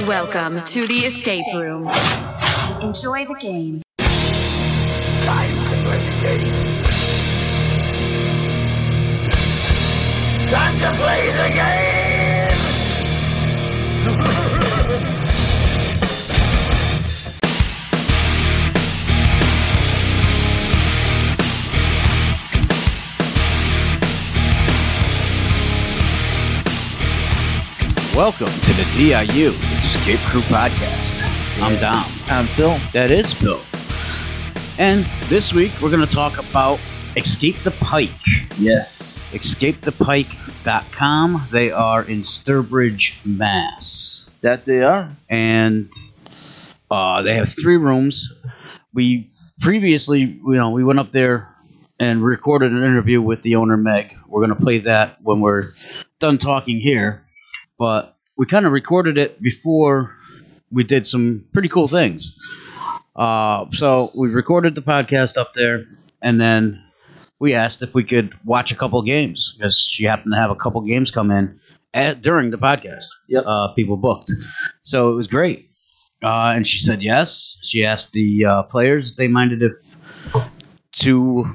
Welcome to the escape room. Enjoy the game. Time to play the game. Time to play the game. Welcome to the DIU Escape Crew Podcast. I'm Dom. I'm Phil. That is Phil. And this week we're going to talk about Escape the Pike. Yes. EscapeThePike.com. They are in Sturbridge, Mass. That they are. And uh, they have three rooms. We previously, you know, we went up there and recorded an interview with the owner, Meg. We're going to play that when we're done talking here. But we kind of recorded it before we did some pretty cool things. Uh, so we recorded the podcast up there, and then we asked if we could watch a couple games because she happened to have a couple games come in at, during the podcast. Yep. Uh, people booked, so it was great. Uh, and she said yes. She asked the uh, players if they minded if two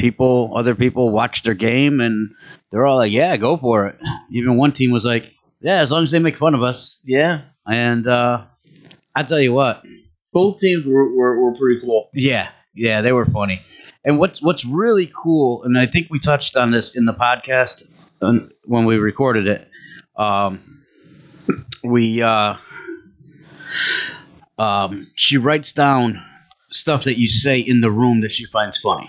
people, other people, watched their game, and they're all like, "Yeah, go for it." Even one team was like, "Yeah, as long as they make fun of us." Yeah. And uh, I tell you what, Both teams were, were, were pretty cool. yeah, yeah, they were funny. And what's what's really cool, and I think we touched on this in the podcast um, when we recorded it. Um, we uh, um, she writes down stuff that you say in the room that she finds funny,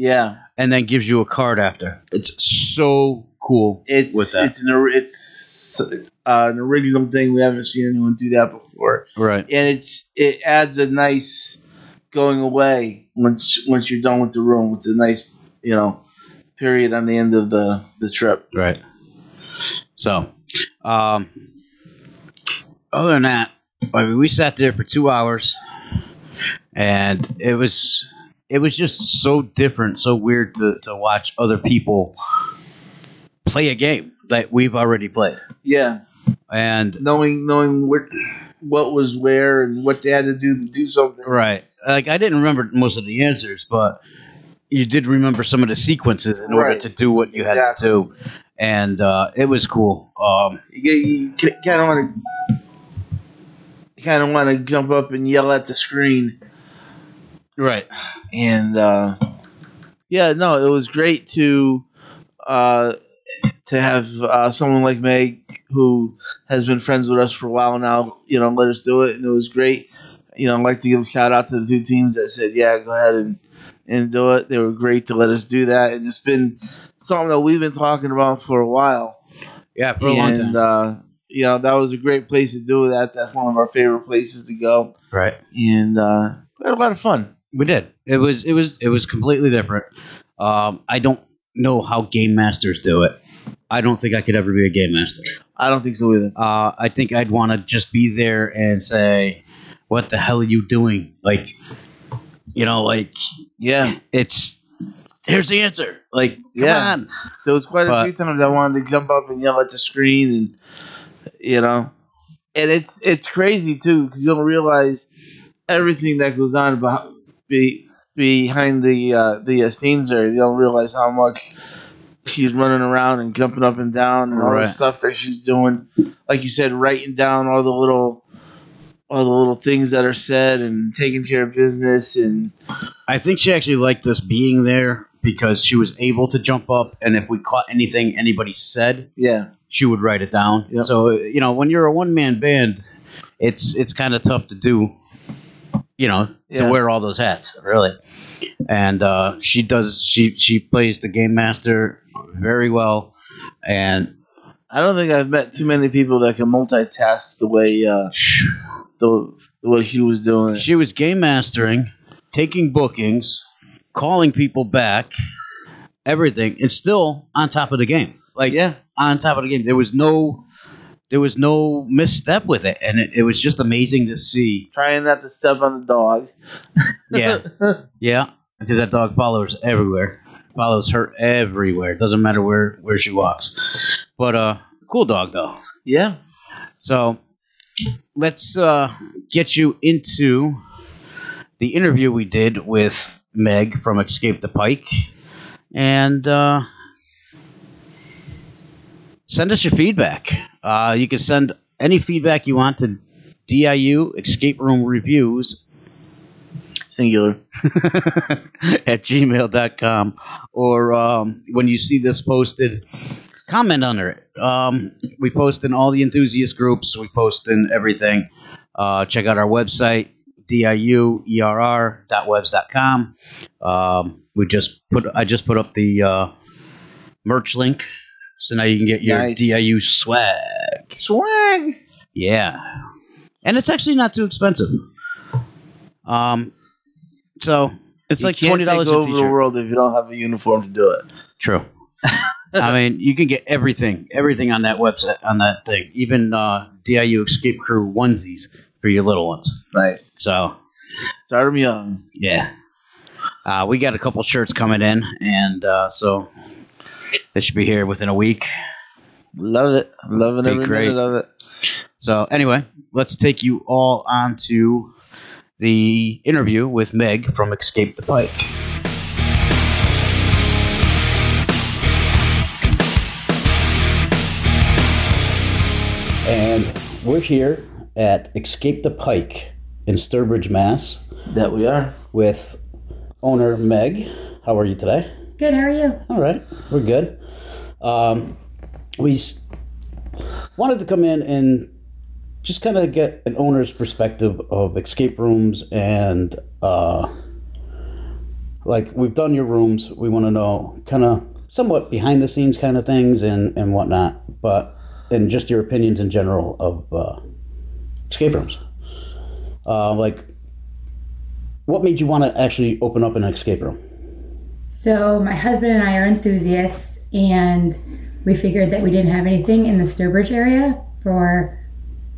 Yeah. and then gives you a card after. It's so cool. It's with that, it's an or- it's uh, an original thing. We haven't seen anyone do that before, right? and it's it adds a nice going away once once you're done with the room. It's a nice you know period on the end of the the trip. Right. So, um, other than that, I mean, we sat there for two hours, and it was it was just so different, so weird to, to watch other people play a game that we've already played, Yeah. and Knowing knowing what what was where and what they had to do to do something. right, like I didn't remember most of the answers, but you did remember some of the sequences in order Right. to do what you had Exactly. to do, and uh, it was cool. Um, You, you kind of want to kind of want to jump up and yell at the screen. Right. and uh, yeah, no, it was great to uh, to have uh, someone like Meg who has been friends with us for a while now. You know, let us do it, and it was great. You know, I'd like to give a shout out to the two teams that said, "Yeah, go ahead and and do it." They were great to let us do that, and it's been something that we've been talking about for a while. Yeah, for a long time. and uh, you know, that was a great place to do that. That's one of our favorite places to go, right. and uh, we had a lot of fun. We did. It was it was it was completely different. Um, I don't know how game masters do it. I don't think I could ever be a game master. I don't think so either. Uh, I think I'd want to just be there and say, "What the hell are you doing?" Like, you know, like Yeah. it's here's the answer. Like, come Yeah. on. There was quite a But- few times I wanted to jump up and yell at the screen, and you know, and it's it's crazy too because you don't realize everything that goes on about be behind the uh, the uh, scenes there. You don't realize how much she's running around and jumping up and down and all Right. the stuff that she's doing. Like you said, writing down all the little all the little things that are said and taking care of business and I think she actually liked us being there because she was able to jump up, and if we caught anything anybody said, yeah, she would write it down. Yep. So you know, when you're a one man band, it's it's kind of tough to do. You know, to wear all those hats, really. And uh, she does. She she plays the game master very well, and I don't think I've met too many people that can multitask the way uh, the, the way she was doing. she was game mastering, taking bookings, calling people back, everything, and still on top of the game. Like yeah, on top of the game, there was no. There was no misstep with it, and it, it was just amazing to see. trying not to step on the dog. Yeah, Yeah, because that dog follows everywhere. Follows her everywhere. Doesn't matter where where she walks. But uh, cool dog though. yeah, So let's uh, get you into the interview we did with Meg from Escape the Pike, and uh, send us your feedback. Uh, you can send any feedback you want to DIU Escape Room Reviews. Singular. at gmail.com or um, when you see this posted comment under it. Um, we post in all the enthusiast groups. We post in everything. Uh, check out our website diuerr.webs.com um, we just put i just put up the uh, merch link so now you can get your Nice. diu swag Swag. yeah, and it's actually not too expensive. Um, so it's You like can't twenty dollars take a over the world if you don't have a uniform to do it. True. I mean, you can get everything, everything on that website, on that thing, even uh, DIU Escape Crew onesies for your little ones. Nice. So Start them young. yeah, uh, we got a couple shirts coming in, and uh, so they should be here within a week. Love it. Loving Be every great. minute of it. So anyway, let's take you all on to the interview with Meg from Escape the Pike. And we're here at Escape the Pike in Sturbridge, Mass, That we are. with owner Meg. How are you today? Good, how are you? All right, we're good. Um, we wanted to come in and just kind of get an owner's perspective of escape rooms and uh, like we've done your rooms. We want to know kind of somewhat behind the scenes kind of things and and whatnot, but and just your opinions in general of uh, escape rooms. Uh, like, what made you want to actually open up an escape room? So, my husband and I are enthusiasts, and we figured that we didn't have anything in the Sturbridge area for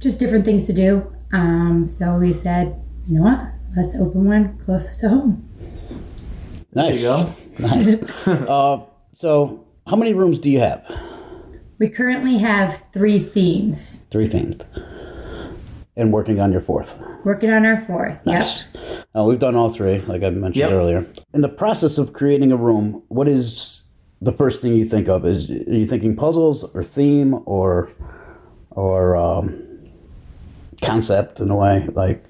just different things to do. Um, so, we said, you know what? Let's open one close to home. Nice. There you go. Nice. uh, so, how many rooms do you have? We currently have three themes. Three themes. And working on your fourth. Working on our fourth. Nice. Uh, we've done all three, like I mentioned Yep. earlier. In the process of creating a room, what is the first thing you think of? Is are you thinking puzzles or theme or or um, concept in a way? Like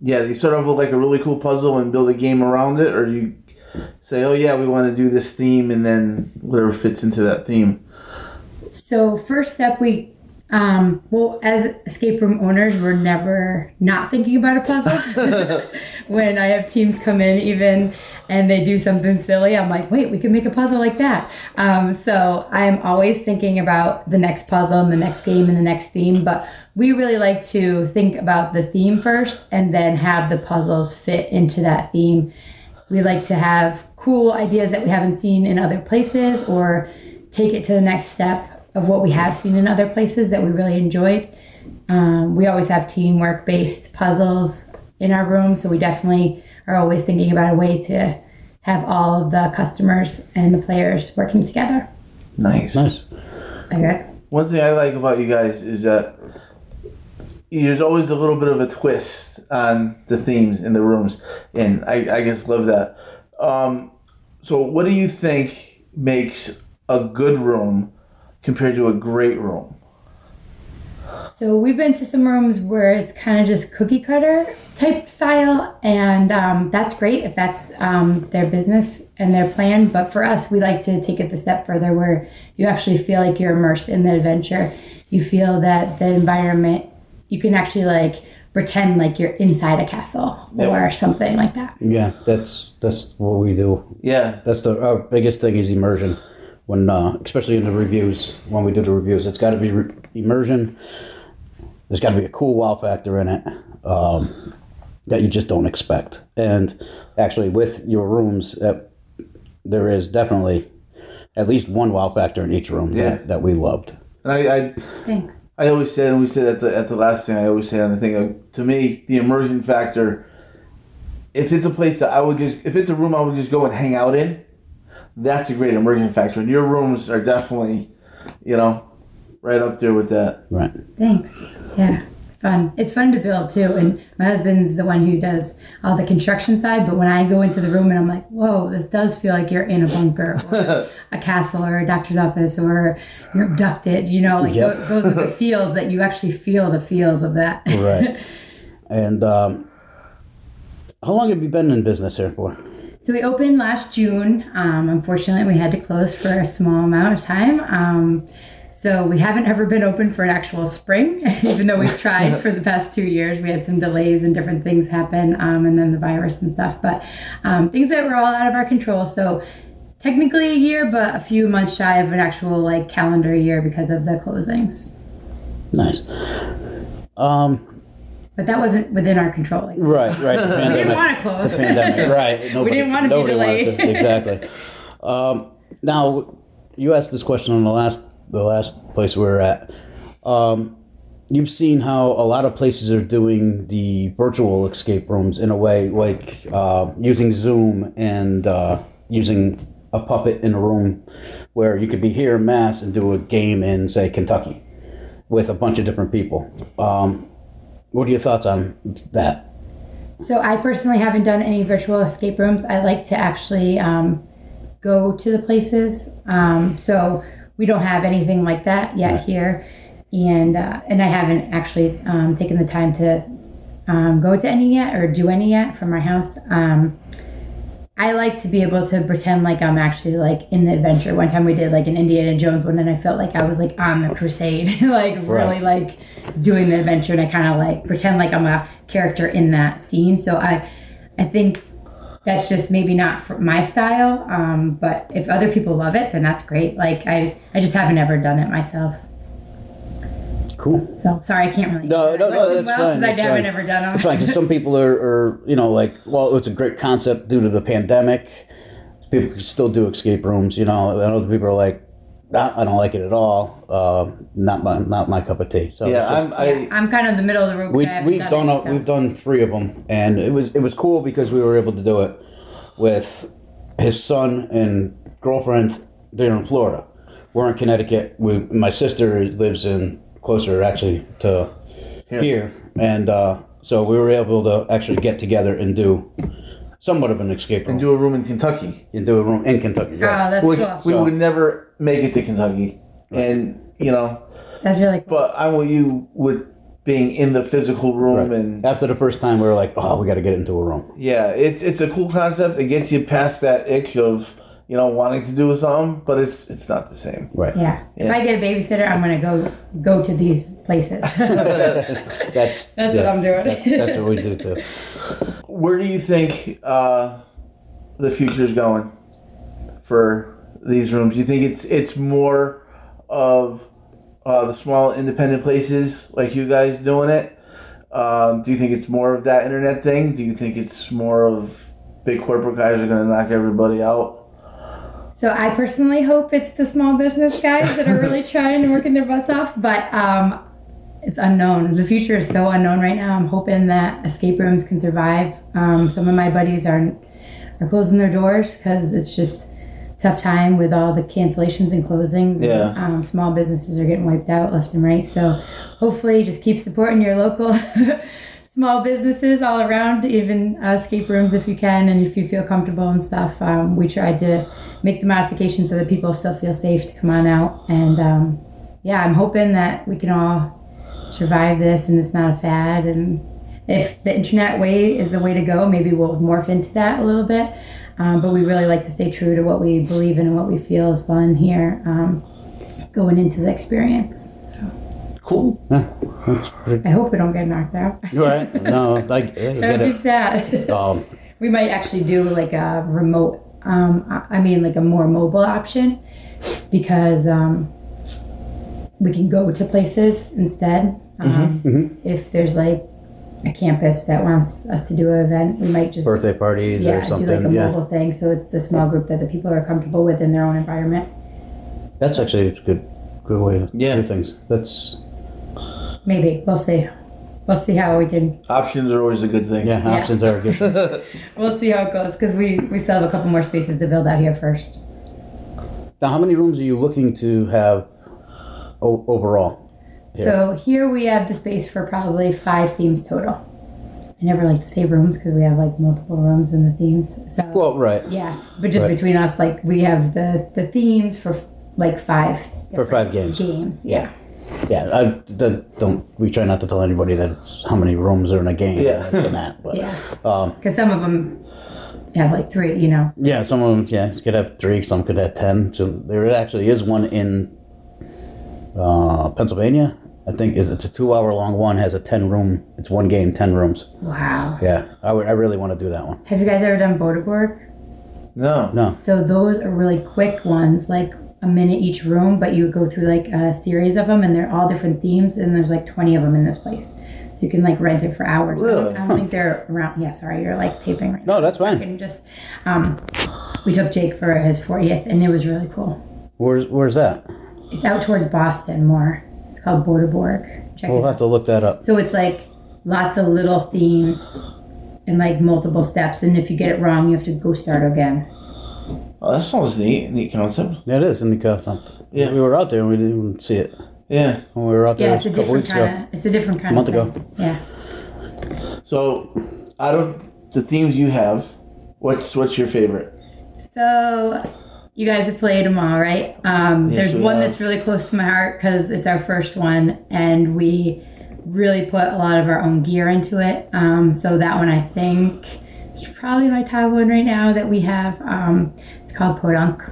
Yeah, you start off with like a really cool puzzle and build a game around it, or you say, "Oh yeah, we want to do this theme," and then whatever fits into that theme. So first step, we um, well, as escape room owners, we're never not thinking about a puzzle. when I have teams come in, even and they do something silly, I'm like, wait, we can make a puzzle like that. Um, so I'm always thinking about the next puzzle and the next game and the next theme. But we really like to think about the theme first and then have the puzzles fit into that theme. We like to have cool ideas that we haven't seen in other places or take it to the next step of what we have seen in other places that we really enjoyed. Um, we always have teamwork based puzzles in our room, so we definitely are always thinking about a way to have all of the customers and the players working together. Nice. nice. Is that good? One thing I like about you guys is that there's always a little bit of a twist on the themes in the rooms, and I, I just love that. Um, so, what do you think makes a good room compared to a great room? So we've been to some rooms where it's kind of just cookie cutter type style, and um, that's great if that's um, their business and their plan. But for us, we like to take it the step further, where you actually feel like you're immersed in the adventure. You feel that the environment, you can actually like pretend like you're inside a castle or something like that. Yeah, that's that's what we do. Yeah, That's the our biggest thing is immersion. When uh, especially in the reviews, when we do the reviews, it's got to be re- immersion. There's got to be a cool wow factor in it um, that you just don't expect. And actually, with your rooms, uh, there is definitely at least one wow factor in each room Yeah. that, that we loved. and I, I Thanks. I always say, and we said at the at the last thing, I always say on the thing. uh, To me, the immersion factor. If it's a place that I would just, if it's a room I would just go and hang out in, that's a great emerging factor. And your rooms are definitely, you know, right up there with that. Right. Thanks. Yeah. It's fun. It's fun to build too. And my husband's the one who does all the construction side. But when I go into the room and I'm like, whoa, this does feel like you're in a bunker or a castle or a doctor's office or you're abducted. You know, like Yep. tho- those are the feels that you actually feel the feels of that. Right. and um, how long have you been in business here for? So we opened last June. Um, unfortunately, we had to close for a small amount of time. Um, so we haven't ever been open for an actual spring, even though we've tried for the past two years. We had some delays and different things happen, um, and then the virus and stuff. But um, things that were all out of our control. So technically a year, but a few months shy of an actual like calendar year because of the closings. Nice. Um, But that wasn't within our control. Like, right, right. We didn't want to close. The pandemic, right. Nobody, didn't want to be delayed. to- exactly. Um, now, you asked this question on the last the last place we were at. Um, you've seen how a lot of places are doing the virtual escape rooms in a way, like uh, using Zoom and uh, using a puppet in a room where you could be here in Mass and do a game in, say, Kentucky with a bunch of different people. Um, what are your thoughts on that? So I personally haven't done any virtual escape rooms. I like to actually um, go to the places. Um, so we don't have anything like that yet here, and uh, and I haven't actually um, taken the time to um, go to any yet or do any yet from our house. I like to be able to pretend like I'm actually like in the adventure. One time we did like an Indiana Jones one, and I felt like I was like on the crusade, like really like doing the adventure, and I kind of like pretend like I'm a character in that scene. So I, I think that's just maybe not my style. Um, but if other people love it, then that's great. Like I, I just haven't ever done it myself. Cool. So sorry, I can't really. No, answer that no, no, that's well, fine, 'cause I that's haven't fine. ever done them. It's fine because some people are, are, you know, like, well, it's a great concept due to the pandemic. People can still do escape rooms, you know, and other people are like, "Nah, I don't like it at all. Uh, not my, not my cup of tea. So Yeah, just- I'm. Yeah, I, I'm kind of in the middle of the road. 'cause we I haven't we've done, done a, so. we've done three of them, and it was it was cool because we were able to do it with his son and girlfriend. They're in Florida. We're in Connecticut. We, my sister lives in closer actually to here, and uh, so we were able to actually get together and do somewhat of an escape room and do a room in Kentucky. and do a room in Kentucky. Oh, that's Which cool. we So- would never make it to Kentucky, and you know. That's really cool. But I'm with you with being in the physical room Right. and After the first time, we were like, "Oh, we got to get into a room." yeah, it's it's a cool concept. It gets you past that itch of you know wanting to do something, but it's it's not the same. Right. Yeah. If I get a babysitter, I'm gonna go go to these places. That's That's what I'm doing. That's, that's what we do too. Where do you think uh, the future is going for these rooms? Do you think it's it's more of uh, the small independent places like you guys doing it? Um, do you think it's more of that internet thing? Do you think it's more of big corporate guys are going to knock everybody out? So I personally hope it's the small business guys that are really trying and working their butts off, but um, it's unknown. The future is so unknown right now. I'm hoping that escape rooms can survive. Um, some of my buddies are are closing their doors because it's just tough time with all the cancellations and closings. and, Yeah. um, small businesses are getting wiped out left and right. So hopefully, just keep supporting your local. Small businesses all around, even uh, escape rooms if you can, and if you feel comfortable and stuff. Um, we tried to make the modifications so that people still feel safe to come on out. And um, yeah, I'm hoping that we can all survive this and it's not a fad. And if the internet way is the way to go, maybe we'll morph into that a little bit. Um, but we really like to stay true to what we believe in and what we feel is fun here um, going into the experience. So Cool. Yeah, that's pretty. I hope we don't get knocked out. You're right. No, I, I get That'd be it. sad. Um, we might actually do like a remote, um, I I mean, like a more mobile option because um, we can go to places instead. Um, If there's like a campus that wants us to do an event, we might just birthday parties yeah or do something. like a yeah, mobile thing. So it's the small group that the people are comfortable with in their own environment. that's actually a good, good way to Yeah. do things. That's Maybe we'll see. We'll see how we can. Options are always a good thing. yeah, Yeah. options are good. We'll see how it goes because we we still have a couple more spaces to build out here first. now, how many rooms are you looking to have o- overall? So here we have the space for probably five themes total. I never like to say rooms because we have like multiple rooms in the themes. So Well, right. yeah, but just Right. between us, like we have the the themes for like five For five games. Games, yeah. Yeah, I the, don't. We try not to tell anybody that it's how many rooms are in a game. Yeah. and this and that. But Yeah. um, Because some of them have like three, you know. yeah, some of them yeah could have three, some could have ten. So there actually is one in uh, Pennsylvania. I think is it's a two-hour-long one. Has a ten-room. It's one game, ten rooms. Wow. Yeah, I would. I really want to do that one. Have you guys ever done Boda Borg? No. No. So those are really quick ones, like a minute each room, but you would go through like a series of them, and they're all different themes, and there's like 20 of them in this place. So you can like rent it for hours. I don't- I don't think they're around. Yeah, sorry, you're like taping right now. No, that's fine. And just, um, we took Jake for his 40th, and it was really cool. Where's Where's that? It's out towards Boston more. It's called Boda Borg. Check We'll it out. have to look that up. So it's like lots of little themes and like multiple steps, and if you get it wrong, you have to go start again. Oh, that sounds neat. Neat concept. Yeah, it is in the Custom. Yeah. we were out there and we didn't even see it Yeah. when we were out there Yeah, it's a a couple different weeks kind ago. It's a different kind A month of ago. Yeah. So, out of the themes you have, what's what's your favorite? So you guys have played them all, right? Um, Yes, there's we one have. that's really close to my heart because it's our first one, and we really put a lot of our own gear into it. Um, so that one, I think, is probably my top one right now that we have. Um, it's called Podunk,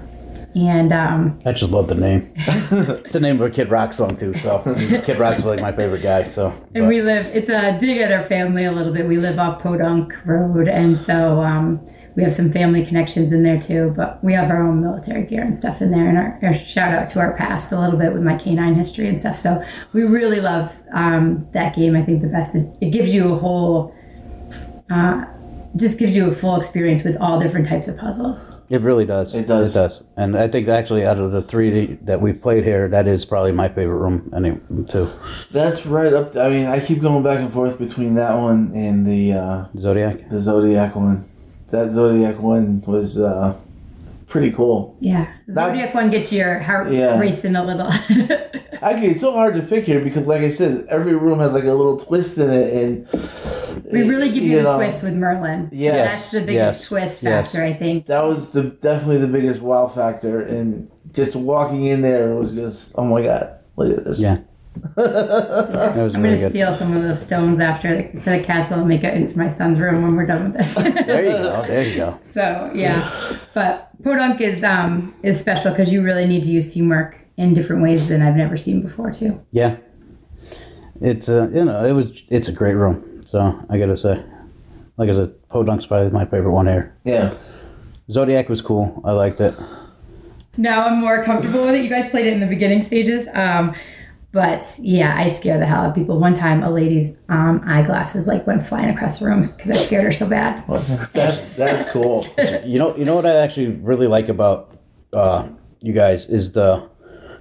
and um, I just love the name. it's the name of a Kid Rock song too. So Kid Rock's like my favorite guy. So And but- we live, it's a dig at our family a little bit. We live off Podunk Road, and so um, we have some family connections in there too, but we have our own military gear and stuff in there. And our, our shout out to our past a little bit with my canine history and stuff. So we really love um, that game. I think the best, it, it gives you a whole, uh, just gives you a full experience with all different types of puzzles. It really does. It does. It does. And I think actually out of the three that we've played here, that is probably my favorite room. Any too. That's right up. I mean, I keep going back and forth between that one and the uh, Zodiac. the Zodiac one. That Zodiac one was uh, pretty cool. Yeah. That- Zodiac one gets your heart Yeah. racing a little. Actually, it's so hard to pick here because, like I said, every room has like a little twist in it, and We really give you, the know, twist with Merlin. So that's the biggest yes, twist yes. factor, I think. That was the definitely the biggest wow factor, and just walking in there was just oh my god, look at this. Yeah. That was I'm really gonna good. steal some of those stones after the, for the castle and make it into my son's room when we're done with this. There you go. There you go. so yeah, but Podunk is um is special because you really need to use teamwork in different ways than I've never seen before too. Yeah. It's uh, you know it was it's a great room. So I gotta say, like I said, Podunk's probably my favorite one here. yeah. Zodiac was cool. I liked it. Now I'm more comfortable with it. You guys played it in the beginning stages. Um, but yeah, I scare the hell out of people. One time, a lady's um, eyeglasses like went flying across the room because I scared her so bad. That's that's cool. You know, you know what I actually really like about uh, you guys is the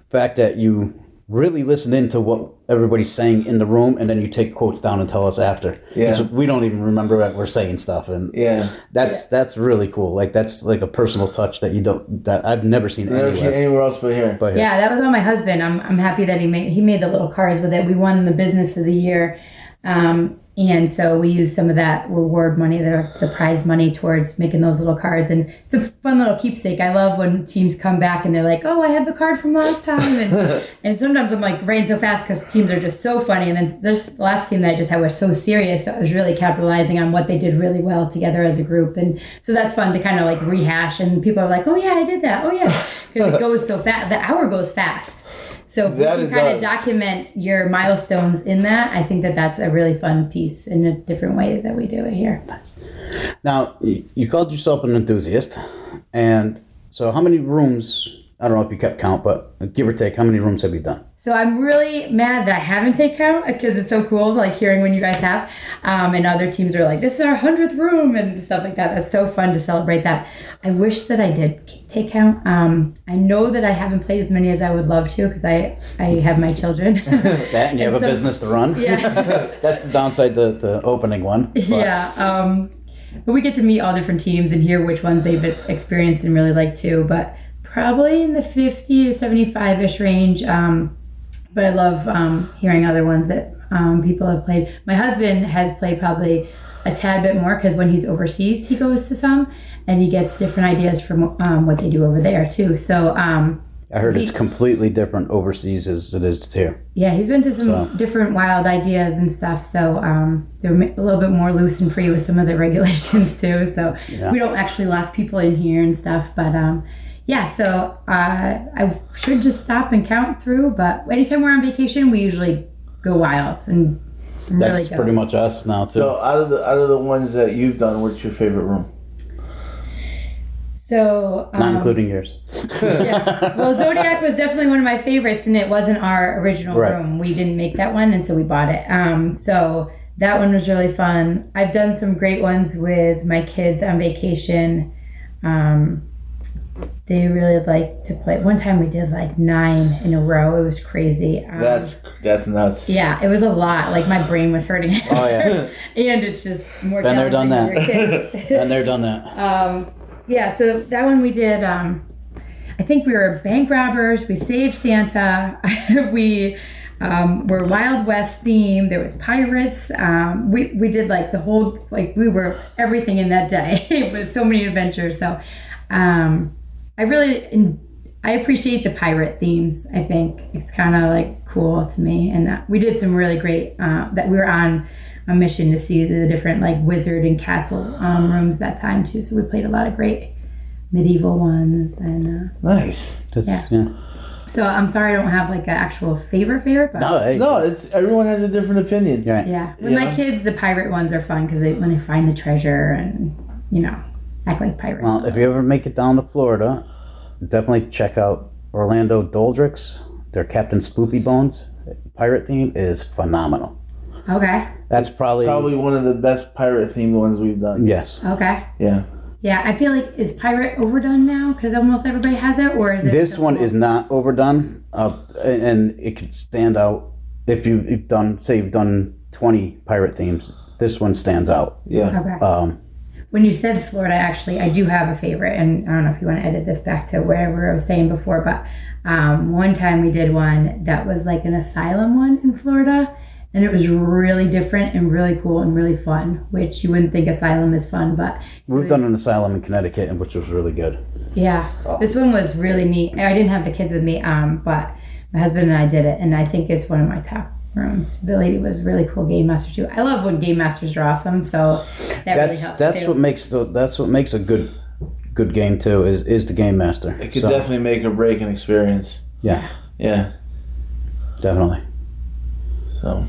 fact that you really listen into what everybody's saying in the room, and then you take quotes down and tell us after. Yeah. 'Cause we don't even remember that we're saying stuff, and Yeah. that's that's really cool. Like that's like a personal touch that you don't that I've never seen Never seen anywhere. anywhere else but here. But Yeah, that was on my husband. I'm, I'm happy that he made he made the little cards with it. We won the business of the year, um, and so we use some of that reward money, the the prize money, towards making those little cards. And it's a fun little keepsake. I love when teams come back and they're like, "Oh, I have the card from last time," and and sometimes I'm like rain so fast because teams are just so funny. And then this the last team that I just had was so serious. So I was really capitalizing on what they did really well together as a group, and so that's fun to kind of like rehash. And people are like, "Oh yeah, I did that. Oh yeah," because it goes so fast. The hour goes fast. So if That it can kind of document your milestones in that, I think that that's a really fun piece in a different way that we do it here. Now you you called yourself an enthusiast, and so how many rooms? I don't know if you kept count, but give or take, how many rooms have you done? So I'm really mad that I haven't taken count because it's so cool, like hearing when you guys have, um, and other teams are like, "This is our hundredth room" and stuff like that. That's so fun to celebrate that. I wish that I did take count. Um, I know that I haven't played as many as I would love to because I I have my children. That and you have And a so- business to run. yeah. That's the downside. The the opening one. But yeah um but we get to meet all different teams and hear which ones they've experienced and really like too but probably in the 50 to 75 ish range um but I love um, hearing other ones that um, people have played. My husband has played probably a tad bit more because when he's overseas, he goes to some and he gets different ideas from um, what they do over there too. So um, I heard he- it's completely different overseas as it is here. yeah, he's been to some So- different wild ideas and stuff. So um, they're a little bit more loose and free with some of the regulations too. So Yeah. we don't actually lock people in here and stuff. But um, yeah, so uh, I should just stop and count through. But anytime we're on vacation, we usually go wild and That's really go. pretty much us now too. So out of the out of the ones that you've done, what's your favorite room? So Not um, including yours. yeah. Well, Zodiac was definitely one of my favorites, and it wasn't our original Right. room. We didn't make that one, and so we bought it. Um, so that one was really fun. I've done some great ones with my kids on vacation. Um, they really liked to play. One time we did like nine in a row. It was crazy. Um, That's that's nuts. yeah, it was a lot. Like my brain was hurting. Oh, yeah. and it's just more Been there, done that. for your and they're done that. Um, yeah, so that one we did. Um, I think we were bank robbers. We saved Santa. we um, were Wild West themed. There was pirates. Um, we we did like the whole like we were everything in that day. it was so many adventures. So um, I really I appreciate the pirate themes. I think it's kind of like cool to me, and uh, we did some really great. Uh, that we were on a mission to see the different like wizard and castle um, rooms that time too. So we played a lot of great medieval ones, and uh, Nice. That's, Yeah. yeah. so I'm sorry I don't have like an actual favorite favorite, but No, hey, No, it's everyone has a different opinion. right. yeah, with Yeah. my kids, the pirate ones are fun because they when they find the treasure and you know act like pirates. Well, if you ever make it down to Florida, definitely check out Orlando Doldrick's. Their Captain Spoopy Bones pirate theme is phenomenal. okay, That's probably, Probably one of the best pirate themed ones we've done. yes. okay. Yeah. Yeah, I feel like is pirate overdone now because almost everybody has it, or is it? This one cool? is not overdone, uh, and it could stand out if you- you've done, say, you've done twenty pirate themes. This one stands out. Yeah. Okay. Um, When you said Florida, actually, I do have a favorite, and I don't know if you want to edit this back to wherever I was saying before, but um, one time we did one that was like an asylum one in Florida, and it was really different and really cool and really fun. Which you wouldn't think asylum is fun, but we've done an asylum in Connecticut, and which was really good. yeah, this one was really neat. I didn't have the kids with me, um, but my husband and I did it, and I think it's one of my top rooms. The lady was a really cool game master too. I love when game masters are awesome, so that really That's helps that's too. what makes the that's what makes a good good game too. Is is the game master. It could So, definitely make or break an experience. yeah, Yeah. definitely. So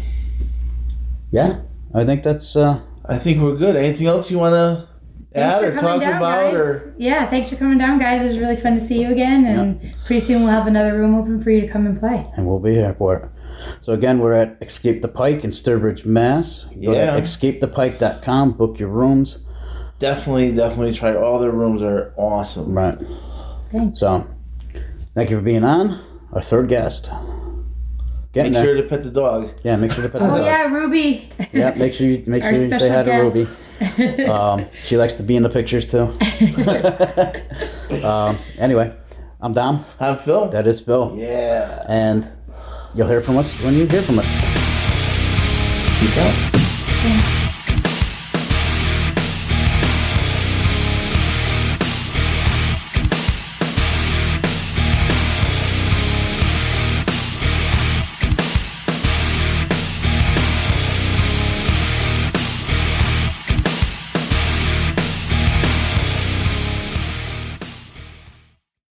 Yeah, I think that's. uh I think we're good. Anything else you want to add or talk down, about guys. or Yeah, thanks for coming down, guys. It was really fun to see you again, and pretty soon we'll have another room open for you to come and play. and we'll be here for it. So again, we're at Escape the Pike in Sturbridge, Mass. Go Yeah. to escapethepike.com, book your rooms. definitely definitely try all their rooms are awesome. Right. Thanks. So, thank you for being on. Our third guest. Getting Make there. sure to pet the dog. Yeah, make sure to put the Oh dog. yeah, Ruby. Yeah, make sure you make sure you say special hi to Ruby. Um, she likes to be in the pictures too. um, anyway, I'm Dom. I'm Phil. That is Phil. yeah. And you'll hear from us when you hear from us. Peace out.